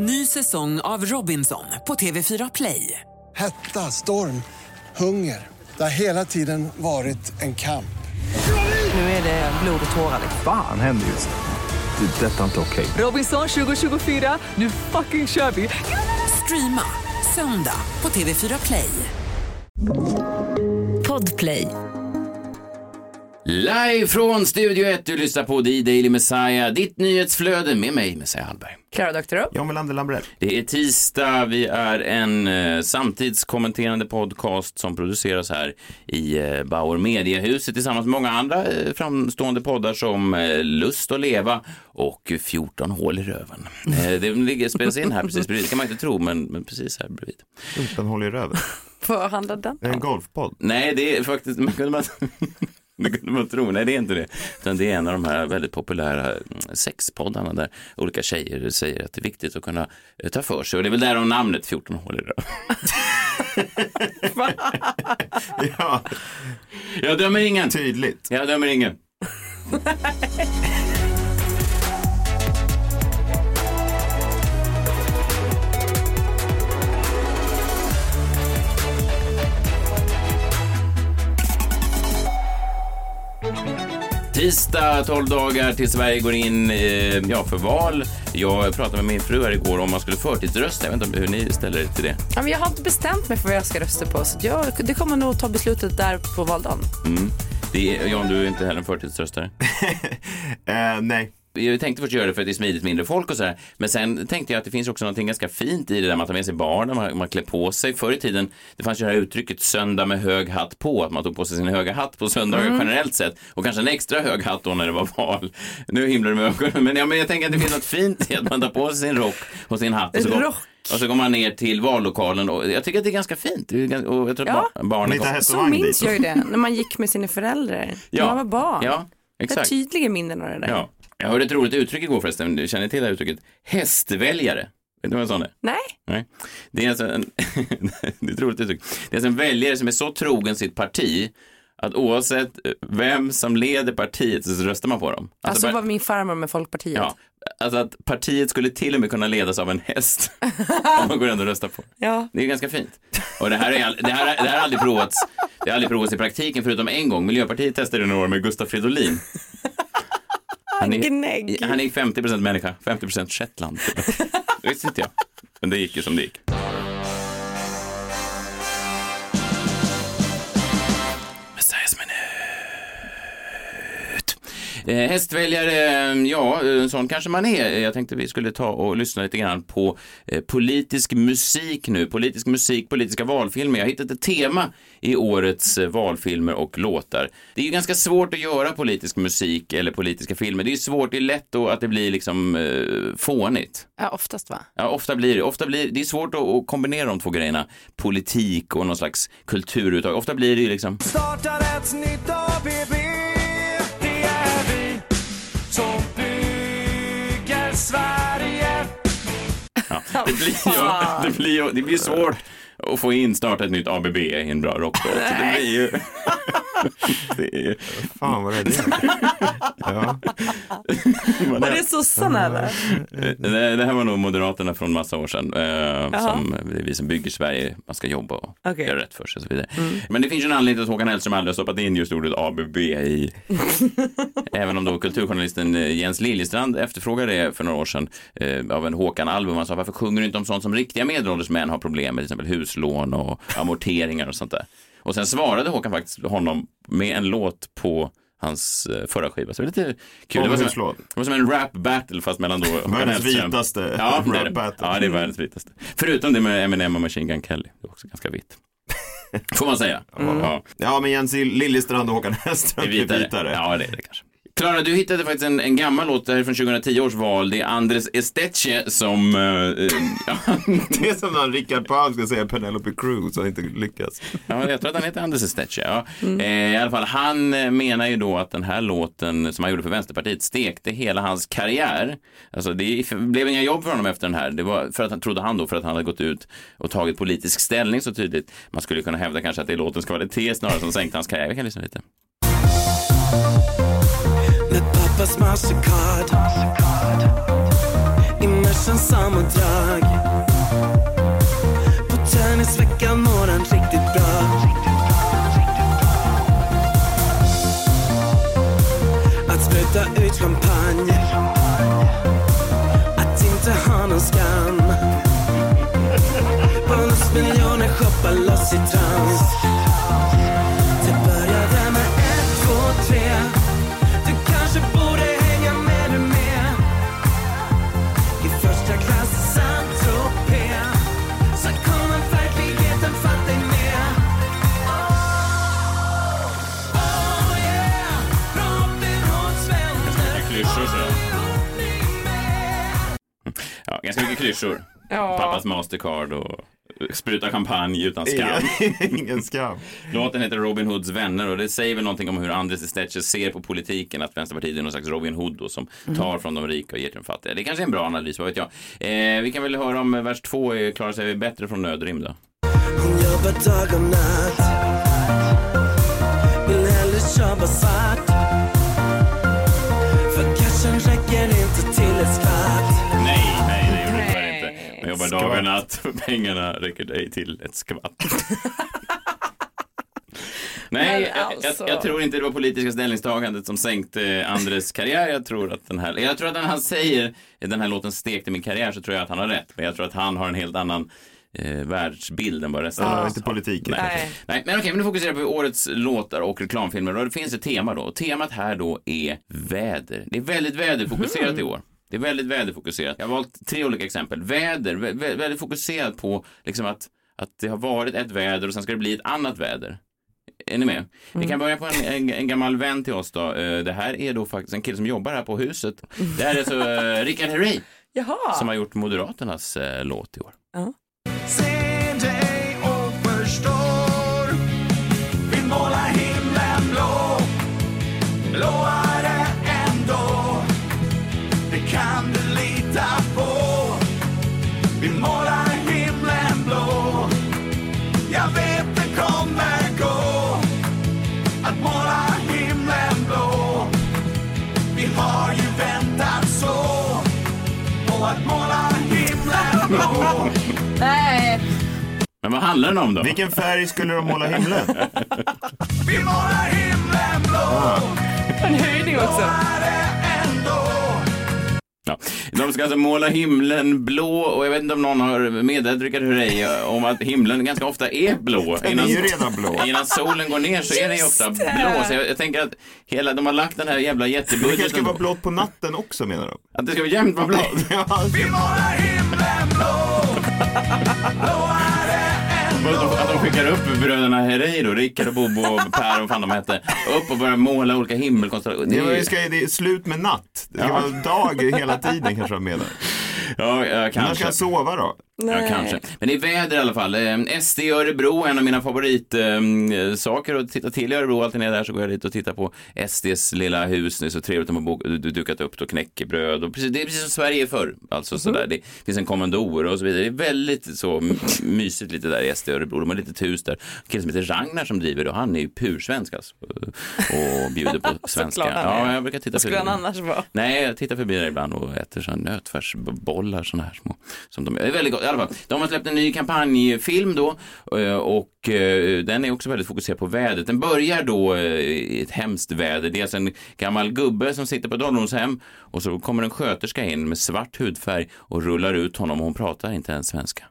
Ny säsong av Robinson på TV4 Play. Hetta, storm, hunger. Det har hela tiden varit en kamp. Nu är det blod och tårar. Fan händer just nu. Det. är Detta är inte okej. Robinson 2024, nu fucking kör vi! Streama söndag på TV4 Play. Podplay. Live från Studio 1, du lyssnar på The Daily Messiah, ditt nyhetsflöde med mig, Messiah Hallberg. Klara Doktorow. John Melander Lambrell. Det är tisdag, vi är en eh, samtidskommenterande podcast som produceras här i eh, Bauer Mediehuset tillsammans med många andra eh, framstående poddar som eh, Lust att leva och 14 hål i röven. Eh, det ligger, spelas in här precis bredvid, det kan man inte tro, men, men precis här bredvid. Utan håll i röven. Vad handlar den Det är en golfpodd. Nej, det är faktiskt, man kunde man, det kunde man tro, nej det är inte det. Utan det är en av de här väldigt populära mm, sexpoddarna där olika tjejer säger att det är viktigt att kunna eh, ta för sig. Och det är väl därav namnet 14 hål i röven. Ja, Jag dömer ingen. tydligt. Jag dömer ingen. Tisdag, 12 dagar till Sverige går in eh, ja, för val. Jag pratade med min fru här igår om man skulle förtidsrösta. Jag vet inte hur ni ställer er till det. Ja, men jag har inte bestämt mig för vad jag ska rösta på. Så jag, det kommer nog ta beslutet där på valdagen. Mm. Det är, Jan, du är inte heller en förtidsröstare. Eh, nej. Jag tänkte först göra det för att det är smidigt mindre folk och sådär. Men sen tänkte jag att det finns också något ganska fint i det där man tar med sig barnen, man, man klär på sig. Förr i tiden, det fanns ju det här uttrycket söndag med hög hatt på, att man tog på sig sin höga hatt på söndagar generellt sett. Och kanske en extra hög hatt då när det var val. Nu himlar det med ögonen, men, ja, men jag tänker att det finns något fint i att man tar på sig sin rock och sin hatt. Och så, Rock? och så går man ner till vallokalen och jag tycker att det är ganska fint. Och jag tror att Ja. bar- barnen Så minns jag ju det, när man gick med sina föräldrar. När man var barn. Ja, exakt. tydliga minnen av det där. Ja. Jag hörde ett roligt uttryck igår förresten, du känner till det här uttrycket? Hästväljare. Vet du vad en sån är? Nej? Nej. Det är alltså en, det är ett roligt uttryck. Det är alltså en väljare som är så trogen sitt parti att oavsett vem som leder partiet så röstar man på dem. Alltså, par- var min farmor med Folkpartiet. ja, alltså att partiet skulle till och med kunna ledas av en häst om man går ändå och röstar på. Ja. Det är ganska fint. Och det här, är, det här, det här har aldrig provats. Det har aldrig provats i praktiken förutom en gång. Miljöpartiet testade det några år med Gustaf Fridolin. Han är, Gnägg. han är 50% människa, 50% Shetland. Det visste inte jag. Men det gick ju som det gick. Eh, hästväljare, ja, eh, sån kanske man är. Jag tänkte vi skulle ta och lyssna lite grann på eh, politisk musik nu. Politisk musik, politiska valfilmer. Jag har hittat ett tema i årets eh, valfilmer och låtar. Det är ju ganska svårt att göra politisk musik eller politiska filmer. Det är ju svårt, det är lätt då att det blir liksom eh, fånigt. Ja, oftast va? Ja, ofta blir det. Ofta blir, det är svårt att, att kombinera de två grejerna. Politik och någon slags kulturuttag. Ofta blir det ju liksom startar ett nytt ABB Ja, det, blir ju, det, blir ju, det blir svårt att få in starta ett nytt ABB i en bra rocklåt. Så Det blir ju... det är, Fan vad är det? ja. Var det sossarna eller? det, det här var nog Moderaterna från massa år sedan. Eh, som, det är vi som bygger Sverige, man ska jobba och Okej. göra rätt för sig och så vidare. Men det finns ju en anledning att Håkan Hellström aldrig har stoppat in just ordet ABB i Även om då kulturjournalisten eh, Jens Liljestrand efterfrågade det för några år sedan eh, av en Håkan-album. Han sa varför sjunger du inte om sånt som riktiga medelålders män har problem med, till exempel huslån och amorteringar och sånt där. Och sen svarade Håkan faktiskt honom med en låt på hans eh, förra skiva. Så det var lite kul. Det var, som, huslån. det var som en rap battle fast mellan då Världens vitaste ja, rap det. battle. Ja, det är världens vitaste. Förutom det med Eminem och Machine Gun Kelly. Det är också ganska vitt. Får man säga. Ja. ja, men Jens Liljestrand och Håkan Hellström är vitare. Ja, det är det kanske. Klara, du hittade faktiskt en, en gammal låt, det här är från 2010 års val. Det är Andres Esteche som... eh, eh, ja, Det är som när Rickard Palm ska säga Penelope Cruz och inte lyckas. ja, jag tror att han heter Andres Esteche. Ja. Eh, I alla fall, han eh, menar ju då att den här låten som han gjorde för Vänsterpartiet stekte hela hans karriär. Alltså det blev inga jobb för honom efter den här. Det var för att han trodde han då för att han hade gått ut och tagit politisk ställning så tydligt. Man skulle kunna hävda kanske att det är låtens kvalitet snarare som sänkte hans karriär. Vi kan lyssna lite. Med pappas Mastercard I mössans sammandrag. På tennisveckan klyschor. Ja. Pappas Mastercard och spruta champagne utan skam. Ingen skam. Låten heter Robin Hoods vänner och det säger väl någonting om hur Andres Stetcher ser på politiken, att Vänsterpartiet är någon slags Robin Hood då, som tar från de rika och ger till de fattiga. Det kanske är en bra analys, vad vet jag. Eh, vi kan väl höra om vers två klarar sig bättre från nödrim då. Hon jobbar dag och natt. Vill hellre jobba svart. Nej. Man jobbar dag och natt, för pengarna räcker dig till ett skvatt. Nej, alltså. jag, jag tror inte det var politiska ställningstagandet som sänkte Andres karriär. Jag tror att den här, jag tror att när han säger den här låten stekte min karriär så tror jag att han har rätt. Men jag tror att han har en helt annan eh, världsbild än vad resten av oss inte politiken. Nej. Nej. Nej, men okej, men nu fokuserar vi på årets låtar och reklamfilmer. Och det finns ett tema då. Och temat här då är väder. Det är väldigt väderfokuserat i år. Det är väldigt väderfokuserat. Jag har valt tre olika exempel. Väder, vä- vä- väldigt fokuserat på liksom att, att det har varit ett väder och sen ska det bli ett annat väder. Är ni med? Vi kan börja på en, en, en gammal vän till oss då. Eh, Det här är då faktiskt en kille som jobbar här på huset. Det här är alltså uh, Rickard Herrey Jaha. som har gjort Moderaternas eh, låt i år. Ser dig Vi målar himlen blå. Jag vet det kommer gå. Att måla himlen blå. Vi har ju väntat så. På att måla himlen blå. Nej. Men vad handlar den om då? Vilken färg skulle de måla himlen? Vi målar himlen blå. En höjning också. Ja. De ska alltså måla himlen blå och jag vet inte om någon har meddelat Rickard Herrey om att himlen ganska ofta är blå. Den är ju redan blå. Innan solen går ner så är den ju ofta Just det. blå. Så jag, jag tänker att hela, de har lagt den här jävla Det kanske jättebudgeten. ska vara blått på natten också menar de. Att det ska vara jämnt vara blått. Vi målar himlen blå. Ändå. Att de skickar upp bröderna Herrey då, Rickard och Bobo och Per och vad fan de hette, upp och börjar måla olika himmelkonstellationer. det, Det är- ska, det är slut med natt. Det ska Ja. vara dag hela tiden kanske de menar. Ja, ja, När ska kanske. jag sova då? Ja, kanske. Men det är väder i alla fall. Eh, SD i Örebro, en av mina favoritsaker att titta till i Örebro. Alltid när jag är där så går jag dit och tittar på SDs lilla hus. Det är så trevligt. De har dukat upp då knäckebröd. Och precis, det är precis som Sverige förr. Alltså sådär. Det finns en kommandor och så vidare. Det är väldigt så mysigt lite där i SD i Örebro. De har lite hus där. En kille som heter Ragnar som driver det och han är ju pursvensk alltså. Och bjuder på svenska. Ja, jag brukar titta Vad skulle han annars vara? Nej, jag tittar förbi där ibland och äter sådana nötfärsbollar, sådana här små. Som de, är väldigt gott. I alla fall, de har släppt en ny kampanjfilm då eh, och eh, den är också väldigt fokuserad på vädret. Den börjar då eh, i ett hemskt väder. Det är alltså en gammal gubbe som sitter på ett ålderdomshem och så kommer en sköterska in med svart hudfärg och rullar ut honom och hon pratar inte ens svenska.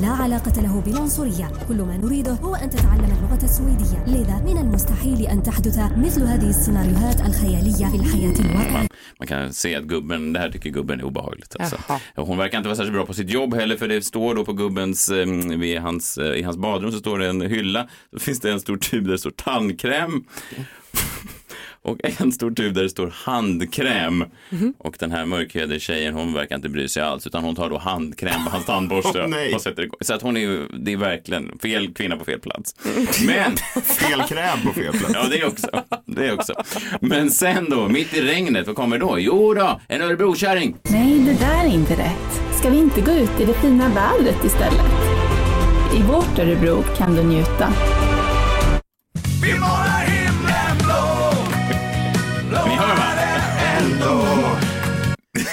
لا علاقة له بالعنصرية كل ما نريده هو أن تتعلم اللغة السويدية لذا من المستحيل أن تحدث مثل هذه السيناريوهات الخيالية في الحياة الواقعية Man kan se att gubben, det här tycker gubben är obehagligt. Alltså. Jaha. Och Hon verkar inte vara särskilt bra på sitt jobb heller för det står då på gubbens, eh, vid hans, eh, i hans badrum så står det en hylla. Då finns det en stor tub där det står tandkräm. Och en stor tub där det står handkräm. Och den här mörkhyade tjejen hon verkar inte bry sig alls utan hon tar då handkräm på hans tandborste nej. och sätter igång. Så att hon är det är verkligen fel kvinna på fel plats. Men Fel kräm på fel plats. Ja, det också. Det också. Men sen då, mitt i regnet, vad kommer då? Jo då, en Örebrokärring. Nej, det där är inte rätt. Ska vi inte gå ut i det fina vädret istället? I vårt Örebro kan du njuta.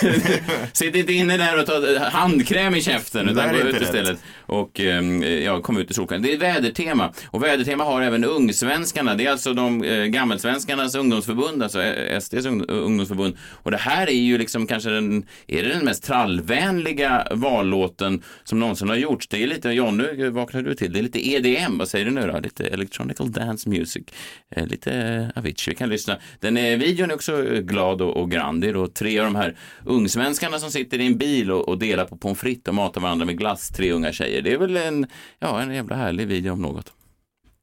Sitt inte inne där och ta handkräm i käften utan gå ut istället och ehm, ja, kom ut i solsken. Det är vädertema och vädertema har även Ungsvenskarna. Det är alltså de eh, gammelsvenskarnas ungdomsförbund, alltså eh, SDs ung, ungdomsförbund. Och det här är ju liksom kanske den, är det den mest trallvänliga vallåten som någonsin har gjorts. Det är lite, Jonny, vaknar du till? Det är lite EDM, vad säger du nu då? Lite electronical dance music. Eh, lite eh, Avicii, vi kan lyssna. Den är, videon är också eh, glad och, och grand. Det är då tre av de här ungsvenskarna som sitter i en bil och, och delar på pommes frites och matar varandra med glass, tre unga tjejer. Det är väl en, ja, en jävla härlig video om något.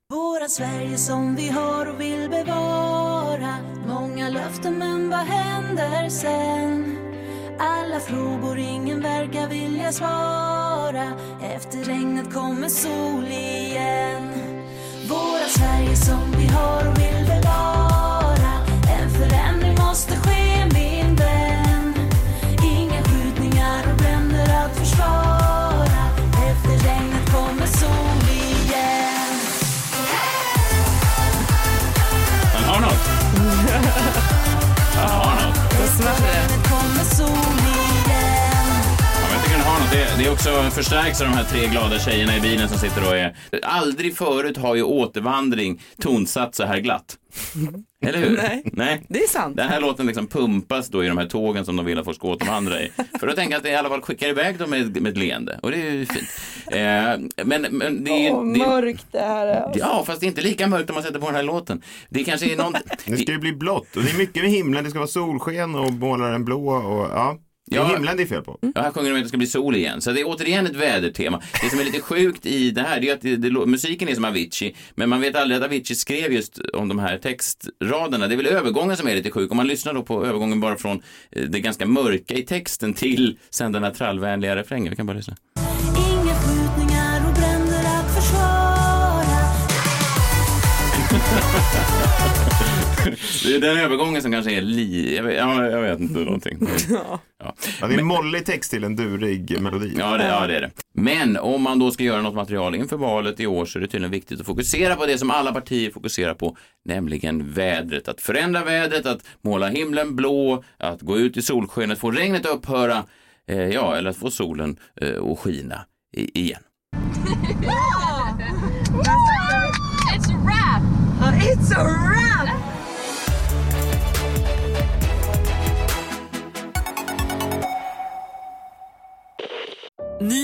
Våra Sverige som vi har och vill bevara Många löften men vad händer sen? Alla frågor ingen verkar vilja svara Efter regnet kommer sol igen Våra Sverige som vi har och vill Det, är också förstärks av de här tre glada tjejerna i bilen som sitter och är... Aldrig förut har ju återvandring tonsatt så här glatt. Eller hur? Nej. Nej. Det är sant. Den här låten liksom pumpas då i de här tågen som de vill att folk ska återvandra i. För att tänka att det i alla fall skickar iväg dem med, med ett leende. Och det är ju fint. Eh, men, men det är ju... Åh, det, mörkt det här är. Ja, fast det är inte lika mörkt om man sätter på den här låten. Det kanske är någon... Det ska ju bli blått och det är mycket med himlen. Det ska vara solsken och måla den blå och ja. Det är Ja. himlen det är fel på. Ja, här sjunger de att det ska bli sol igen. Så det är återigen ett vädertema. Det som är lite sjukt i det här, det är att det, det, musiken är som Avicii, men man vet aldrig att Avicii skrev just om de här textraderna. Det är väl övergången som är lite sjuk. Om man lyssnar då på övergången bara från eh, det ganska mörka i texten till sen den här trallvänliga refrängen. Vi kan bara lyssna. Det är den övergången som kanske är li... Jag vet, ja, jag vet inte någonting. Ja. Ja, det är en mollig text till en durig melodi. Ja det, ja, det är det. Men om man då ska göra något material inför valet i år så är det tydligen viktigt att fokusera på det som alla partier fokuserar på, nämligen vädret. Att förändra vädret, att måla himlen blå, att gå ut i solskenet, få regnet att upphöra, eh, ja, eller att få solen eh, att skina i, igen. It's a wrap! it's a wrap!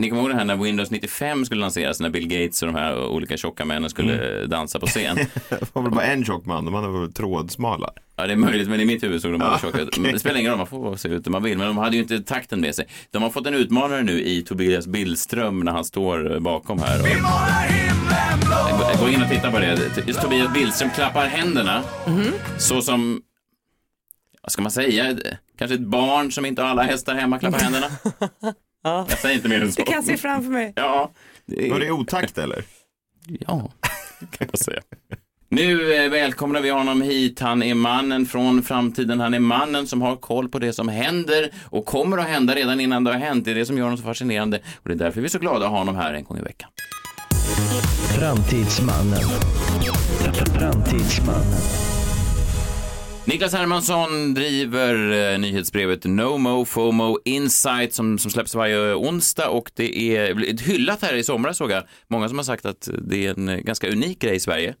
Ni kommer ihåg det här när Windows 95 skulle lanseras, när Bill Gates och de här olika tjocka männen skulle Mm. dansa på scen. Det var väl bara en tjock man, de andra var väl trådsmala. Ja, det är möjligt, men i mitt huvud såg de alla tjocka ut. Det spelar ingen roll, man får se ut hur man vill. Men de hade ju inte takten med sig. De har fått en utmanare nu i Tobias Billström när han står bakom här. Och... Gå- in och titta på det. Just Tobias Billström klappar händerna. Så som, vad ska man säga, kanske ett barn som inte har alla hästar hemma klappar händerna. Jag säger inte mer än så. Jag kan se framför mig. Ja. Det Var det otakt eller? Ja, kan jag säga. Nu eh, välkomnar vi honom hit. Han är mannen från framtiden. Han är mannen som har koll på det som händer och kommer att hända redan innan det har hänt. Det är det som gör honom så fascinerande och det är därför vi är så glada att ha honom här en gång i veckan. Framtidsmannen. Framtidsmannen. Niklas Hermansson driver eh, nyhetsbrevet No Mo FOMO Insight som, som släpps varje onsdag och det är ett hyllat här i somras såg jag. Många som har sagt att det är en ganska unik grej i Sverige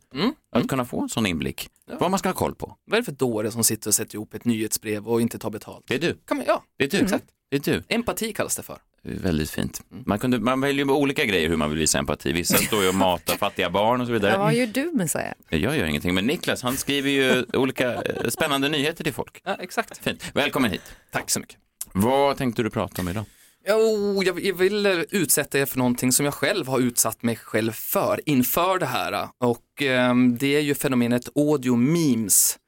att kunna få en sån inblick. Vad man ska ha koll på. Vad är det för dåre som sitter och sätter ihop ett nyhetsbrev och inte tar betalt? Det är du. Kan man, ja, Det är du. exakt. Det är du. Empati kallas det för. Väldigt fint. Man, kunde, man väljer ju olika grejer hur man vill visa empati. Vissa står ju och matar fattiga barn och så vidare. Ja, vad gör du Messiah? Jag gör ingenting, men Niklas han skriver ju olika eh, spännande nyheter till folk. Ja, exakt. Fint. Välkommen hit. Tack så mycket. Vad tänkte du prata om idag? Jo, jag jag vill utsätta er för någonting som jag själv har utsatt mig själv för inför det här. Och ehm, det är ju fenomenet audio memes.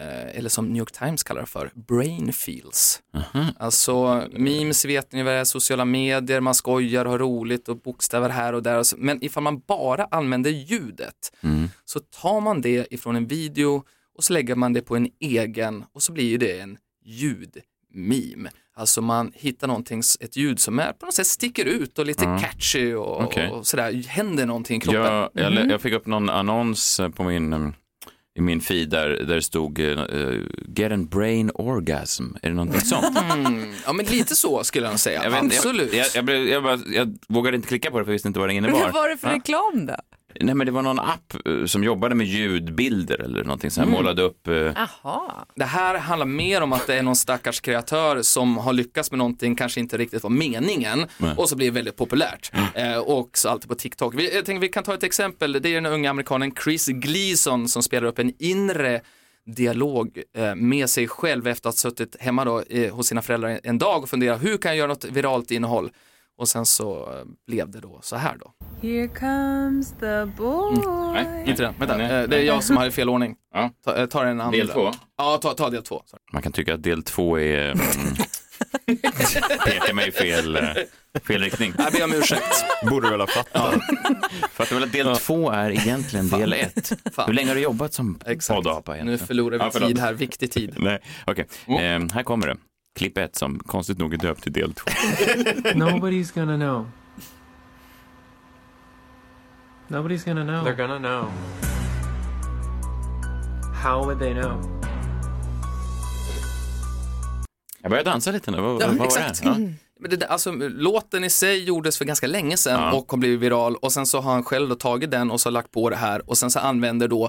Eh, eller som New York Times kallar det för, brain feels. Alltså memes vet ni vad det är, sociala medier, man skojar och har roligt och bokstäver här och där. och Men ifall man bara använder ljudet så tar man det ifrån en video och så lägger man det på en egen och så blir ju det en ljudmeme. Alltså man hittar någonting, ett ljud som är på något sätt sticker ut och lite Ja. catchy och, Okej. och sådär, händer någonting i kroppen. Jag, jag, Mhm. jag fick upp någon annons på min, eh, i min feed där, där det stod eh, Get an brain orgasm. Är det någonting sånt? Mm, ja men lite så skulle jag säga, Jag, vet inte, absolut. Jag, jag, jag, blev, jag, bara, jag vågade inte klicka på det för jag visste inte vad det innebar. Vad var det för Ja. reklam då? Nej men det var någon app eh, som jobbade med ljudbilder eller någonting så här, Mm. målade upp. eh, Jaha. Det här handlar mer om att det är någon stackars kreatör som har lyckats med någonting, kanske inte riktigt var meningen, Nej. och så blir det väldigt populärt. Eh, och så alltid på TikTok. Vi, jag tänker vi kan ta ett exempel, det är den unga amerikanen Chris Gleason som spelar upp en inre dialog eh, med sig själv efter att ha suttit hemma då, hos sina föräldrar en dag och funderat hur kan jag göra något viralt innehåll? Och sen så eh, blev det då så här då. Here comes the boy. Nej, inte den. Vänta, eh, det är jag som har i fel ordning. Ja. Ta, eh, ta den andra. Del två? Ja, ta, ta del två. Sorry. Man kan tycka att del två är mm, pekar mig i fel, fel riktning. Jag ber om ursäkt. Borde väl ha fattat. Fattar väl att del två är egentligen del ett. Fan. Hur länge har du jobbat som Exakt. poddapa Nu förlorar vi Ja, tid här, viktig tid. Nej, okej. Eh, här kommer det. Klipp ett som konstigt nog är döpt till del två. Nobody's gonna know. Nobody's gonna know. They're gonna know. How would they know? Jag började dansa lite nu. Vad, Ja, vad var exakt. det? Ja. Men det, där- alltså, låten i sig gjordes för ganska länge sedan Ja. och har blivit viral och sen så har han själv då tagit den och så lagt på det här och sen så använder då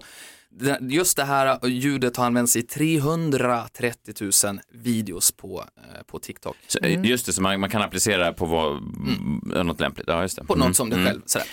just det här ljudet har använts i 330 000 videos på, eh, på TikTok. Så, eh, Just det, så man, man kan applicera det på vad, mm. något lämpligt. Ja, just det. På något som dig själv. Sådär.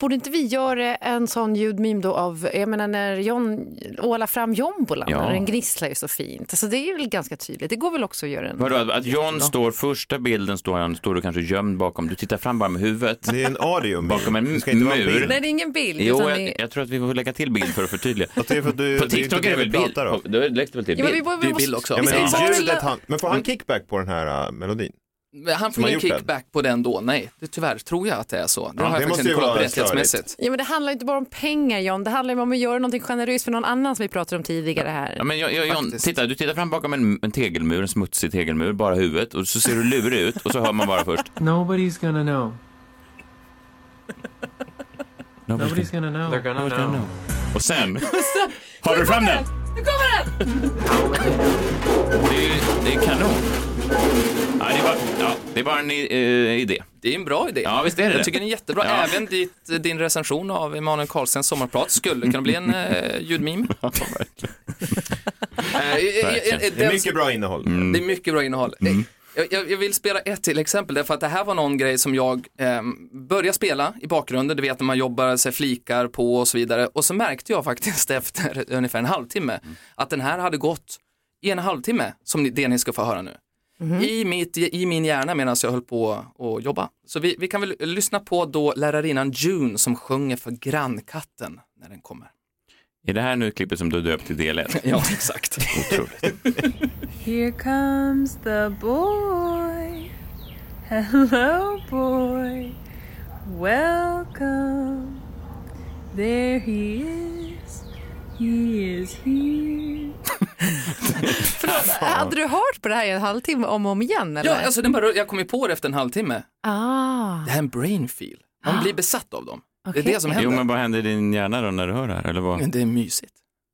Borde inte vi göra en sån ljudmeme då av, jag menar när John ålar fram jombolan, Ja. den gnisslar ju så fint. Alltså det är väl ganska tydligt, det går väl också att göra en... Vadå, att- att John står, första bilden står han, står du kanske gömd bakom, du tittar fram bara med huvudet. Det är en audio. Bakom en Det ska inte vara en mur. bild. Nej, det är ingen bild. Jo, jag, det... jag tror att vi får lägga till bild för att förtydliga. Att det är för du, På det är TikTok inte är det det väl vi bild? pratar om. Då läggs det väl till Ja, men bild? vi, Det bild också. Ja, men det bara ljudet han, men får han kickback på den här uh, melodin? Han får ingen gjort den. kickback på den då, nej. Det, tyvärr tror jag att det är så. Det Ja, har det jag måste faktiskt inte ju kollat rättighetsmässigt. Ja, men det handlar inte bara om pengar John, det handlar ju om att göra någonting generöst för någon annan som vi pratade om tidigare här. Ja, men jag, jag, John, titta, du tittar fram bakom en, en tegelmur, en smutsig tegelmur, bara huvudet och så ser du lurig ut och så hör man bara först. Nobody's gonna know. Nobody's Nobody's gonna know. They're gonna Nobody's gonna know. Och sen, har du fram den? Nu kommer den! Det är, det är kanon. Ja, det, är bara, ja, det är bara en eh, idé. Det är en bra idé. Ja, visst är det Jag tycker den är jättebra. Ja. Även ditt, din recension av Emanuel Carlsens sommarprat skulle kunna bli en eh, ljudmeme. Ja, verkligen. Eh, eh, eh, eh, Det är den- mycket bra innehåll. Mm. Det är mycket bra innehåll. Eh, Jag, jag, jag vill spela ett till exempel, därför att det här var någon grej som jag eh, började spela i bakgrunden, du vet när man jobbar sig flikar på och så vidare. Och så märkte jag faktiskt efter ungefär en halvtimme att den här hade gått i en halvtimme, som ni- det ni ska få höra nu. I, mitt, I min hjärna medan jag höll på att jobba. Så vi, vi kan väl lyssna på då lärarinnan June som sjunger för grannkatten när den kommer. Är det här nu klippet som du döpt till del 1? Ja, exakt. Otroligt. Here comes the boy. Hello, boy. Welcome. There he is. He is here. Hade du hört på det här i en halvtimme om och om igen? Eller? Ja, alltså den bara, jag kom ju på det efter en halvtimme. ah. Det här är en brain feel. Man blir besatt av dem. Det Okej. är det som händer. Jo, men vad händer i din hjärna då när du hör det här? Eller vad? Men det är mysigt.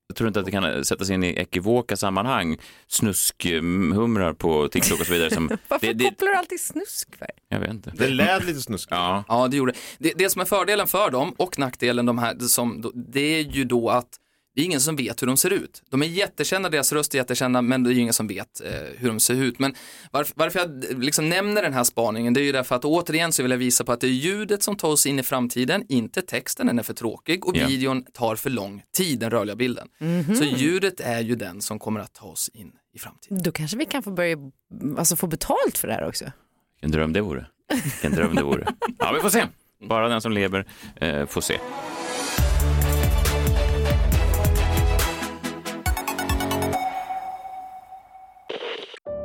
Jag tror inte att det kan sättas in i ekivoka sammanhang. Snuskhumrar på TikTok och så vidare. Som, Varför det, det, kopplar du alltid snusk för? jag vet inte. Det lät lite snuskigt. Ja, Ja, det gjorde det. Det som är fördelen för dem och nackdelen de här, som, det är ju då att Det är ingen som vet hur de ser ut. De är jättekända, deras röst är jättekända, men det är ju ingen som vet eh, hur de ser ut. Men varför, varför jag eh, liksom nämner den här spaningen, det är ju därför att återigen så vill jag visa på att det är ljudet som tar oss in i framtiden, inte texten, den är för tråkig och Ja. videon tar för lång tid, den rörliga bilden. Mhm. Så ljudet är ju den som kommer att ta oss in i framtiden. Då kanske vi kan få börja alltså få betalt för det här också. Vilken dröm det vore. Vilken dröm det vore. Ja, vi får se. Bara den som lever eh, får se.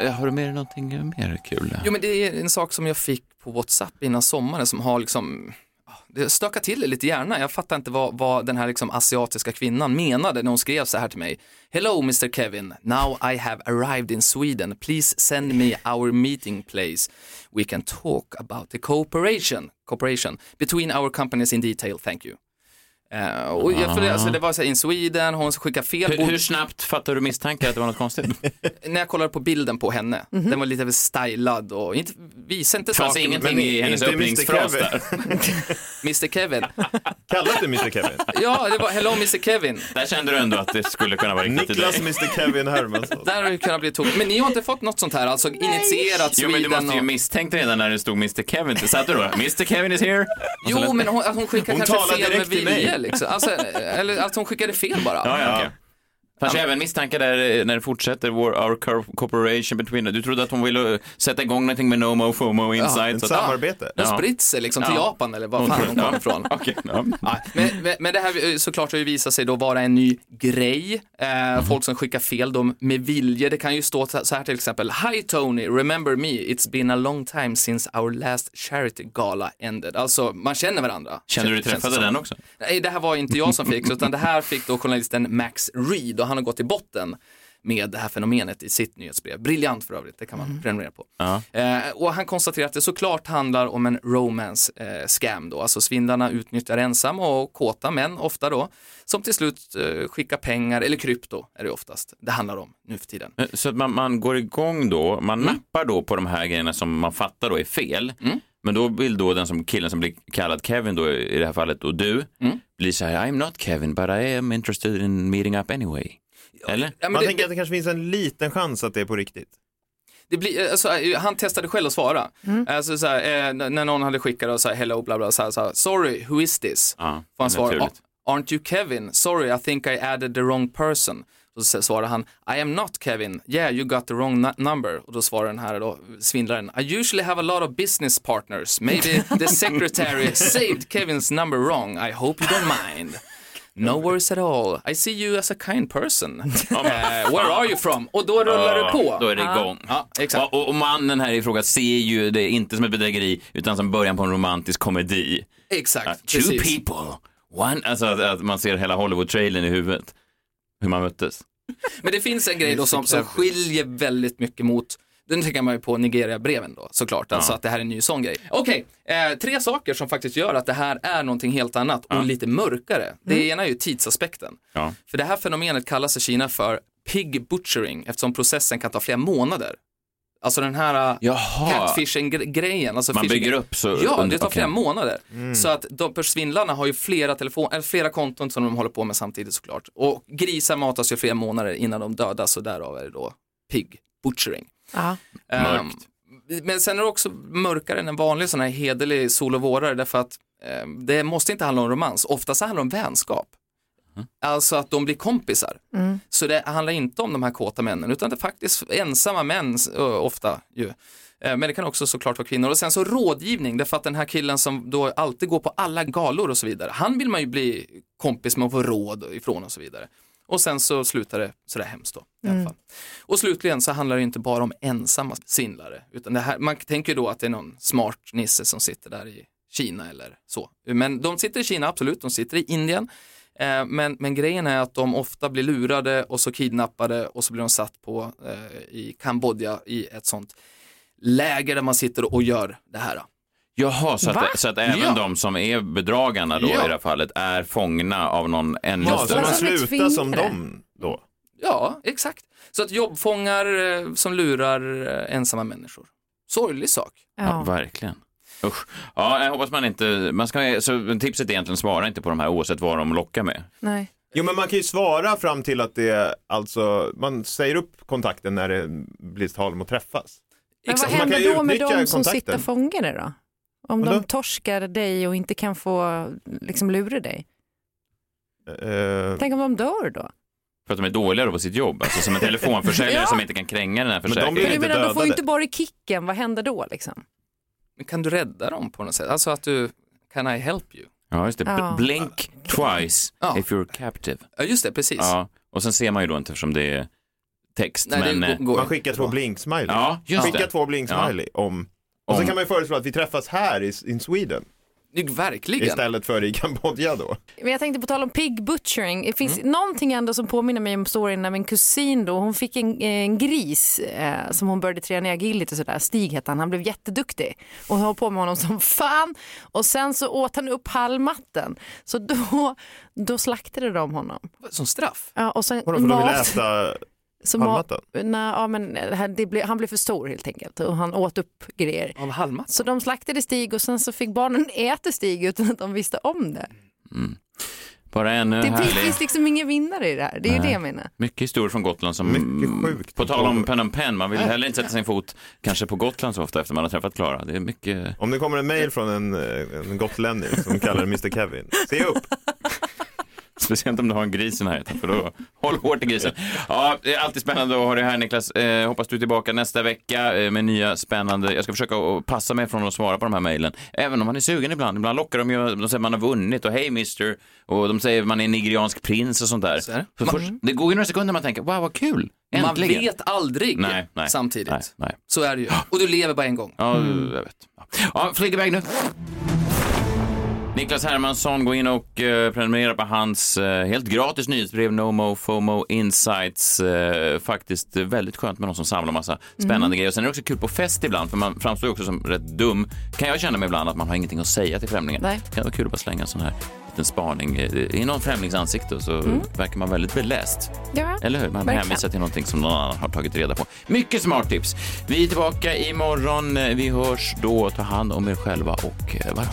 Eh, har du med dig någonting mer kul? Jo men det är en sak som jag fick på WhatsApp innan sommaren som har liksom ah, det stökar till det lite gärna. Jag fattar inte vad, vad den här liksom asiatiska kvinnan menade när hon skrev så här till mig. Hello Mr Kevin, now I have arrived in Sweden. Please send me our meeting place. We can talk about the cooperation, cooperation between our companies in detail, thank you. Eh, och jag, för det, alltså, det var så här in Sweden, hon skickade fel. Hur, hur snabbt fattar du misstankar att det var något konstigt? när jag kollade på bilden på henne, den var lite väl stylad och inte, visade inte saker. ingenting i hennes öppningsfras Kevin. där. Mr Kevin. Kallas du Mr Kevin? Ja, det var Hello Mr Kevin. Där kände du ändå att det skulle kunna vara riktigt Niklas. Mr Kevin Hermansson. Där har det kunnat bli tokigt. Men ni har inte fått något sånt här, alltså initierat Jo, men du Sweden måste ju och... misstänkt redan när det stod Mr Kevin. Satt du då? Mr Kevin is here? Jo, men hon, att hon skickade Hon kanske fel med vilje liksom. Alltså, eller att hon skickade fel bara. Ja, ja, okej. Fanns även misstankar där eh, när det fortsätter, vår, our co- cooperation between, du trodde att hon ville sätta igång någonting med No Mo FOMO inside. ett så att- samarbete. De spritt sig liksom till Ja. Japan eller var fan Ja. kom ifrån. Ja. Ja, men, men- det här eh, såklart har ju visat sig då vara en ny grej. Eh, Mhm. Folk som skickar fel då med vilje. Det kan ju stå så här till exempel. Hi Tony, remember me? It's been a long time since our last charity gala ended. Alltså man känner varandra. Kände du dig som. den också? Nej, det här var inte jag som fick, utan det här fick då journalisten Max Reed och han har gått till botten med det här fenomenet i sitt nyhetsbrev. Briljant för övrigt, det kan man prenumerera på. Ja. Eh, och han konstaterar att det såklart handlar om en romance eh, scam då, alltså svindlarna utnyttjar ensamma och kåta män ofta då, som till slut eh, skickar pengar, eller krypto är det oftast det handlar om nu för tiden. Eh, Så att man, man går igång då, man Mm. nappar då på de här grejerna som man fattar då är fel. Men då vill då den som killen som blir kallad Kevin då i det här fallet och du Mm. blir så här I'm not Kevin but I am interested in meeting up anyway. Eller? Ja, men Man det, tänker att det kanske finns en liten chans att det är på riktigt. det blir, alltså, eh, han testade själv att svara. Alltså, så här, eh, när någon hade skickat och så här, hello bla bla, så här, så här, sorry, who is this? Ja, Får han svara, naturligt. "Ah, aren't you Kevin? Sorry, I think I added the wrong person. Och så svarar han, I am not Kevin. Yeah, you got the wrong nu- number. Och då svarar den här då, svindlaren, I usually have a lot of business partners. Maybe the secretary saved Kevins number wrong. I hope you don't mind. No worries at all. I see you as a kind person. Eh, where are you from? Och då rullar det på. Då är det igång. Ja, exakt. Och, och, och mannen här i fråga ser ju det inte som ett bedrägeri utan som början på en romantisk komedi. Exakt, Uh, two precis. people, one, alltså att, att man ser hela Hollywood-trailern i huvudet. Hur man möttes. Men det finns en grej då som, som skiljer väldigt mycket mot den tänker man ju på Nigeria-breven då såklart, alltså att det här är en ny sån grej. Okej, eh, tre saker som faktiskt gör att det här är någonting helt annat och lite mörkare. Det ena är ju tidsaspekten. Ja. För det här fenomenet kallas i Kina för pig butchering eftersom processen kan ta flera månader. Alltså den här Jaha. catfishing-grejen. Alltså Man bygger upp så- Ja, det tar okej. flera månader. Mm. Så att de svindlarna har ju flera, telefon, eller flera konton som de håller på med samtidigt såklart. Och grisar matas ju flera månader innan de dödas och därav är det då pig butchering. Ja. Ehm, men sen är det också mörkare än en vanlig sån här hederlig sol och vårare därför att ehm, det måste inte handla om romans, oftast handlar det om vänskap. Alltså att de blir kompisar. Mm. Så det handlar inte om de här kåta männen utan det är faktiskt ensamma män ofta ju. Eh, Men det kan också såklart vara kvinnor. Och sen så rådgivning, därför att den här killen som då alltid går på alla galor och så vidare, han vill man ju bli kompis med och få råd ifrån och så vidare. Och sen så slutar det sådär hemskt då. I alla Mm. fall. Och slutligen så handlar det inte bara om ensamma svindlare, utan det här, man tänker då att det är någon smart nisse som sitter där i Kina eller så. Men de sitter i Kina, absolut, de sitter i Indien. Eh, Men, men grejen är att de ofta blir lurade och så kidnappade och så blir de satt på eh, i Kambodja i ett sånt läger där man sitter och gör det här. Jaha, så Va? att, så att även Ja. de som är bedragarna då Ja. i det här fallet är fångna av någon ännu Ja, så större... man slutar som dem då? Ja, exakt. Så att jobbfångar eh, som lurar eh, ensamma människor. Sorglig sak. Ja, verkligen. Usch. Ja, jag hoppas man inte... Man ska, så tipset är egentligen svara inte på de här oavsett vad de lockar med. Nej. Jo men man kan ju svara fram till att det, alltså, man säger upp kontakten när det blir tal om att träffas. Men vad Man kan händer ju då med utnyttja de som kontakten. sitter fångade då? Om Vadå? de torskar dig och inte kan få liksom lura dig? Eh, Tänk om de dör då? För att de är dåliga då på sitt jobb. Alltså som en telefonförsäljare Ja. som inte kan kränga den här Men de försäkringen. blir Jag menar, de får ju inte bara i kicken, vad händer då liksom? Men kan du rädda dem på något sätt? Alltså att du, can I help you? Ja, just det. B- Ja. Blink twice Ja. if you're captive. Ja, just det, precis. Ja, och sen ser man ju då inte eftersom det är text. Nej, det men, eh, går- man skickar två blink-smiley. Ja, just Skicka det. två blink-smiley om... Och Om- så kan man ju föreslå att vi träffas här i in Sweden Det- Verkligen. istället för i Kambodja då. Men jag tänkte på tal om pig butchering, det finns Mm. någonting ändå som påminner mig om storyn när min kusin då, hon fick en, en gris eh, som hon började träna agility och sådär, Stig hette han, han blev jätteduktig och höll på med honom som fan och sen så åt han upp halmmatten så då, då slaktade de honom. Som straff? Ja, och sen Vadå, för de vill mat- äta så ma- halmmatten? Nej, ja, men det blev, han blev för stor helt enkelt och han åt upp grejer. Av halmmatten? Så de slaktade Stig och sen så fick barnen äta Stig utan att de visste om det. Bara en eh, Det härlig... finns liksom ingen vinnare i det här, det är ju Nej. det jag menar. Mycket historier från Gotland som... Mycket sjukt. På tal om pen and pen, man vill heller inte sätta sin fot kanske på Gotland så ofta efter man har träffat Klara. Det är mycket... Om det kommer en mail från en, eh, en gotlänning som kallar Mr Kevin, se upp! Speciellt om du har en gris i närheten, för då håll hårt i grisen. Ja, det är alltid spännande att ha dig här Niklas. Eh, hoppas du är tillbaka nästa vecka eh, med nya spännande... Jag ska försöka passa mig från att svara på de här mejlen. Även om man är sugen ibland. Ibland lockar de ju, de säger man har vunnit och hej mister. Och de säger man är nigeriansk prins och sånt där. Så Man- först, det går ju några sekunder man tänker, wow vad kul, Man äntligen. vet aldrig Nej, nej, samtidigt. nej, nej. Så är det ju. Och du lever bara en gång. Ja, jag vet. Ja, flyg iväg nu. Niklas Hermansson, gå in och eh, prenumerera på hans eh, helt gratis nyhetsbrev No Mo FOMO Insights. Eh, faktiskt väldigt skönt med någon som samlar massa spännande grejer. Och sen är det också kul på fest ibland, för man framstår ju också som rätt dum. Kan jag känna mig ibland att man har ingenting att säga till främlingar. Nej. Det kan vara kul att bara slänga en sån här liten spaning i någon främlings ansikte så verkar man väldigt beläst. Ja, Eller hur? Man verkligen. hänvisar till någonting som någon annan har tagit reda på. Mycket smart tips. Vi är tillbaka imorgon. Vi hörs då. Ta hand om er själva och varandra.